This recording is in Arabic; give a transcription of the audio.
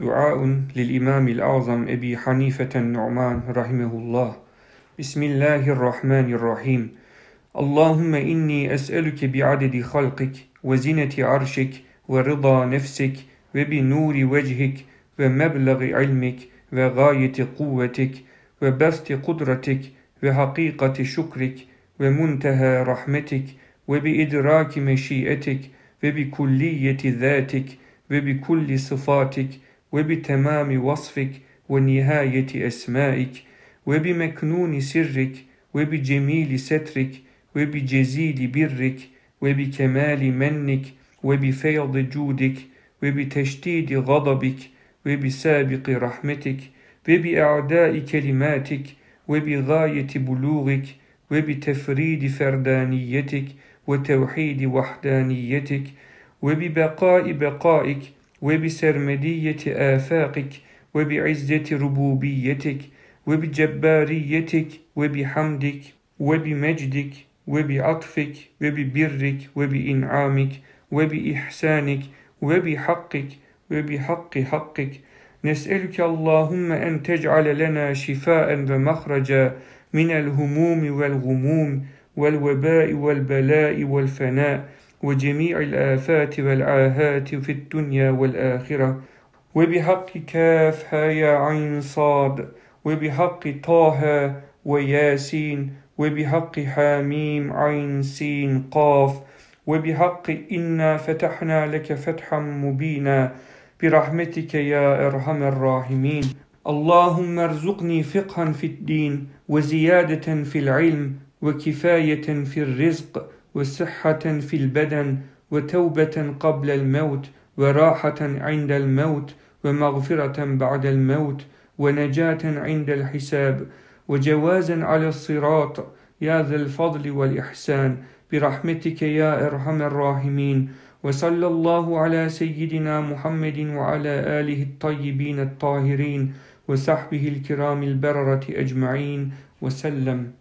دعاء للإمام الأعظم أبي حنيفة النعمان رحمه الله. بسم الله الرحمن الرحيم. اللهم إني أسألك بعدد خلقك وزنة عرشك ورضا نفسك وبنور وجهك ومبلغ علمك وغاية قوتك وبسط قدرتك وحقيقة شكرك ومنتهى رحمتك وبإدراك مشيئتك وبكلية ذاتك وبكل صفاتك وبتمام وصفك ونهاية أسمائك وبمكنون سرك وبجميل سترك وبجزيل برك وبكمال منك وبفيض جودك وبتشديد غضبك وبسابق رحمتك وبأعداء كلماتك وبغاية بلوغك وبتفريد فردانيتك وتوحيد وحدانيتك وببقاء بقائك وبسرمدية آفاقك وبعزة ربوبيتك وبجباريتك وبحمدك وبمجدك وبعطفك وببرك وبإنعامك وبإحسانك وبحقك وبحق حقك. نسألك اللهم أن تجعل لنا شفاء ومخرجا من الهموم والغموم والوباء والبلاء والفناء. وجميع الآفات والعاهات في الدنيا والآخرة. وبحق كاف يا عين صاد. وبحق طه وياسين. وبحق حاميم عين سين قاف. وبحق إنا فتحنا لك فتحا مبينا. برحمتك يا أرحم الراحمين. اللهم ارزقني فقها في الدين وزيادة في العلم وكفاية في الرزق. وصحة في البدن وتوبة قبل الموت وراحة عند الموت ومغفرة بعد الموت ونجاة عند الحساب وجوازا على الصراط يا ذا الفضل والإحسان برحمتك يا أرحم الراحمين. وصلى الله على سيدنا محمد وعلى آله الطيبين الطاهرين وصحبه الكرام البررة أجمعين وسلم.